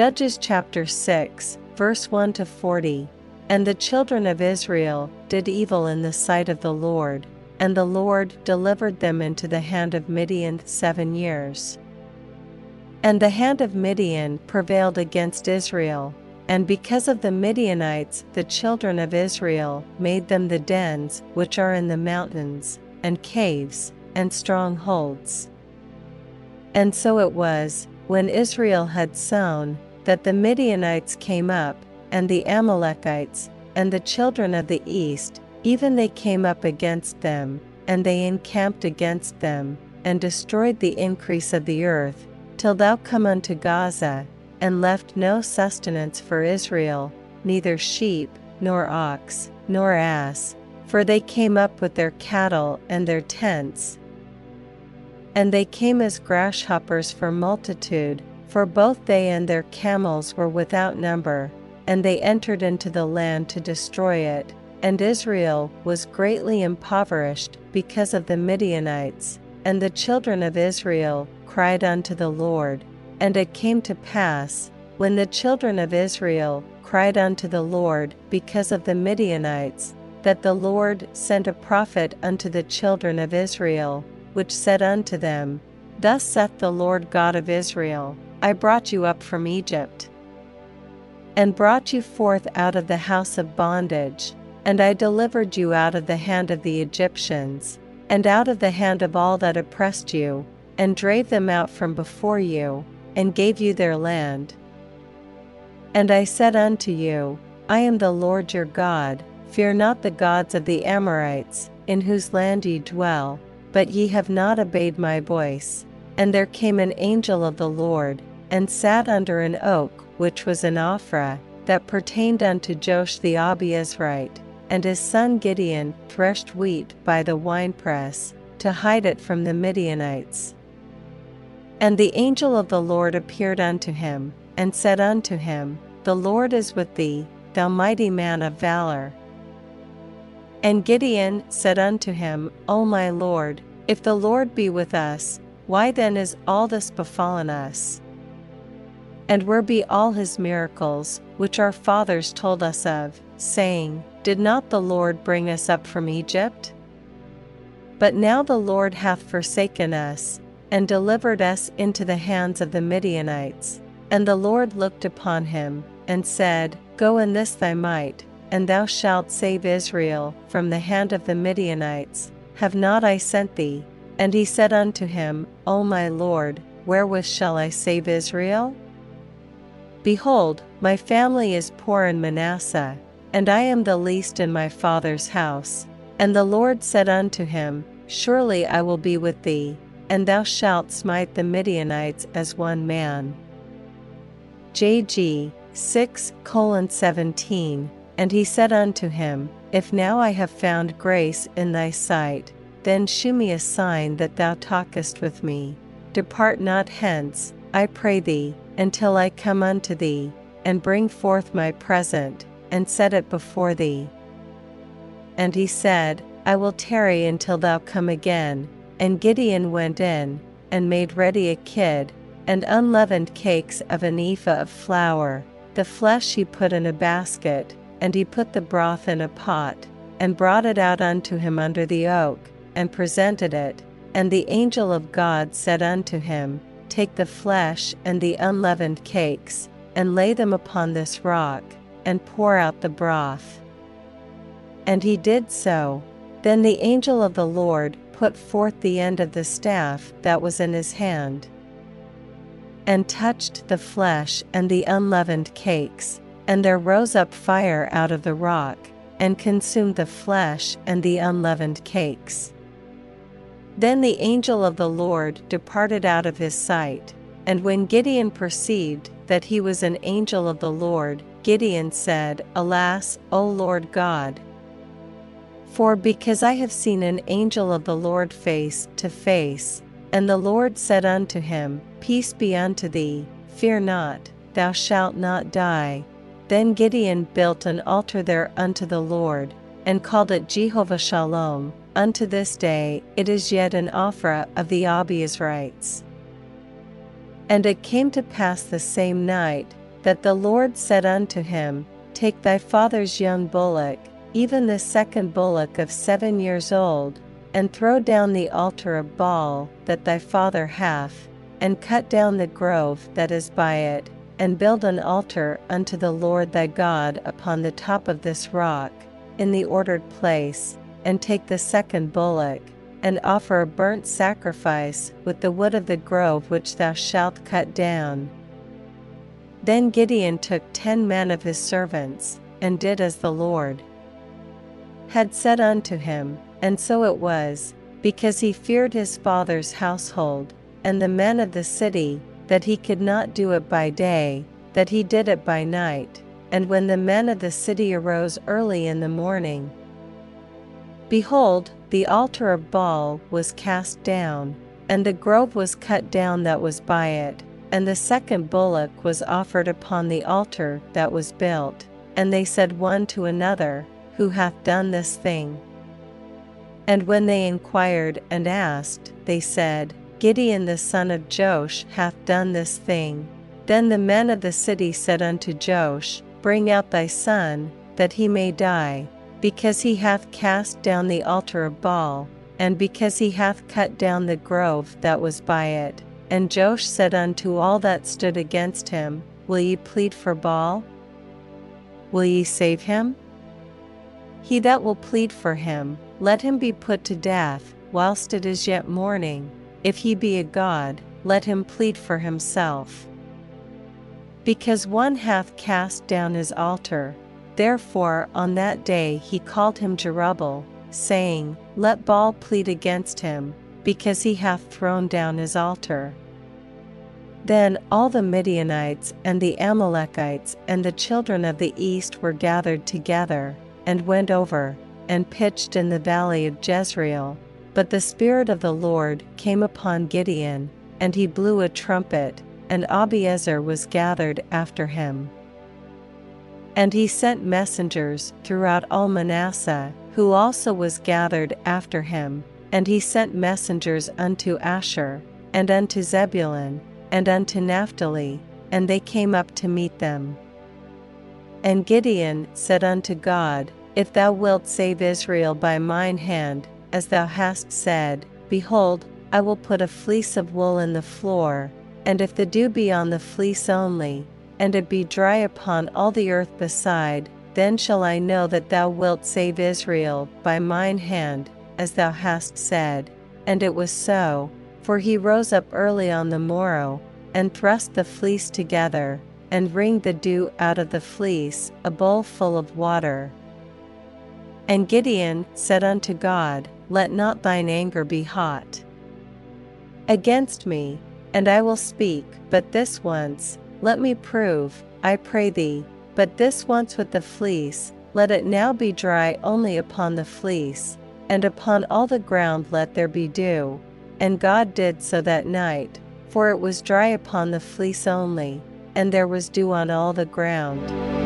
Judges chapter 6, verse 1 to 40. And the children of Israel did evil in the sight of the Lord, and the Lord delivered them into the hand of Midian seven years. And the hand of Midian prevailed against Israel, and because of the Midianites, the children of Israel made them the dens which are in the mountains, and caves, and strongholds. And so it was, when Israel had sown, that the Midianites came up, and the Amalekites, and the children of the east, even they came up against them, and they encamped against them, and destroyed the increase of the earth, till thou come unto Gaza, and left no sustenance for Israel, neither sheep, nor ox, nor ass, for they came up with their cattle and their tents. And they came as grasshoppers for multitude, for both they and their camels were without number, and they entered into the land to destroy it. And Israel was greatly impoverished because of the Midianites, and the children of Israel cried unto the Lord. And it came to pass, when the children of Israel cried unto the Lord because of the Midianites, that the Lord sent a prophet unto the children of Israel, which said unto them, Thus saith the Lord God of Israel, I brought you up from Egypt, and brought you forth out of the house of bondage, and I delivered you out of the hand of the Egyptians, and out of the hand of all that oppressed you, and drave them out from before you, and gave you their land. And I said unto you, I am the Lord your God, fear not the gods of the Amorites, in whose land ye dwell, but ye have not obeyed my voice. And there came an angel of the Lord, and sat under an oak which was in Ophrah, that pertained unto Joash the Abiezrite, and his son Gideon threshed wheat by the winepress, to hide it from the Midianites. And the angel of the Lord appeared unto him, and said unto him, The Lord is with thee, thou mighty man of valor. And Gideon said unto him, O my Lord, if the Lord be with us, why then is all this befallen us? And where be all his miracles, which our fathers told us of, saying, Did not the Lord bring us up from Egypt? But now the Lord hath forsaken us, and delivered us into the hands of the Midianites. And the Lord looked upon him, and said, Go in this thy might, and thou shalt save Israel from the hand of the Midianites. Have not I sent thee? And he said unto him, O my Lord, wherewith shall I save Israel? Behold, my family is poor in Manasseh, and I am the least in my father's house. And the Lord said unto him, Surely I will be with thee, and thou shalt smite the Midianites as one man. JG 6 17 And he said unto him, If now I have found grace in thy sight, then shew me a sign that thou talkest with me. Depart not hence, I pray thee, until I come unto thee, and bring forth my present, and set it before thee. And he said, I will tarry until thou come again. And Gideon went in, and made ready a kid, and unleavened cakes of an ephah of flour. The flesh he put in a basket, and he put the broth in a pot, and brought it out unto him under the oak, and presented it. And the angel of God said unto him, Take the flesh and the unleavened cakes, and lay them upon this rock, and pour out the broth. And he did so. Then the angel of the Lord put forth the end of the staff that was in his hand, and touched the flesh and the unleavened cakes, and there rose up fire out of the rock, and consumed the flesh and the unleavened cakes. Then the angel of the Lord departed out of his sight, and when Gideon perceived that he was an angel of the Lord, Gideon said, Alas, O Lord God! For because I have seen an angel of the Lord face to face, and the Lord said unto him, Peace be unto thee, fear not, thou shalt not die. Then Gideon built an altar there unto the Lord, and called it Jehovah Shalom. Unto this day it is yet an Ophrah of the Abiezrites. And it came to pass the same night that the Lord said unto him, Take thy father's young bullock, even the second bullock of seven years old, and throw down the altar of Baal that thy father hath, and cut down the grove that is by it, and build an altar unto the Lord thy God upon the top of this rock, in the ordered place, and take the second bullock, and offer a burnt sacrifice with the wood of the grove which thou shalt cut down. Then Gideon took ten men of his servants, and did as the Lord had said unto him, and so it was, because he feared his father's household, and the men of the city, that he could not do it by day, that he did it by night. And when the men of the city arose early in the morning, behold, the altar of Baal was cast down, and the grove was cut down that was by it, and the second bullock was offered upon the altar that was built. And they said one to another, Who hath done this thing? And when they inquired and asked, they said, Gideon the son of Joash hath done this thing. Then the men of the city said unto Joash, Bring out thy son, that he may die, because he hath cast down the altar of Baal, and because he hath cut down the grove that was by it. And Joash said unto all that stood against him, Will ye plead for Baal? Will ye save him? He that will plead for him, let him be put to death, whilst it is yet morning. If he be a god, let him plead for himself. Because one hath cast down his altar, therefore on that day he called him Jerubbaal, saying, Let Baal plead against him, because he hath thrown down his altar. Then all the Midianites and the Amalekites and the children of the east were gathered together, and went over, and pitched in the valley of Jezreel. But the Spirit of the Lord came upon Gideon, and he blew a trumpet, and Abiezer was gathered after him. And he sent messengers throughout all Manasseh, who also was gathered after him, and he sent messengers unto Asher, and unto Zebulun, and unto Naphtali, and they came up to meet them. And Gideon said unto God, if thou wilt save Israel by mine hand, as thou hast said, behold, I will put a fleece of wool in the floor, and if the dew be on the fleece only, and it be dry upon all the earth beside, then shall I know that thou wilt save Israel by mine hand, as thou hast said. And it was so, for he rose up early on the morrow, and thrust the fleece together, and wringed the dew out of the fleece, a bowl full of water. And Gideon said unto God, Let not thine anger be hot against me, and I will speak, but this once, let me prove, I pray thee, but this once with the fleece, let it now be dry only upon the fleece, and upon all the ground let there be dew. And God did so that night, for it was dry upon the fleece only, and there was dew on all the ground.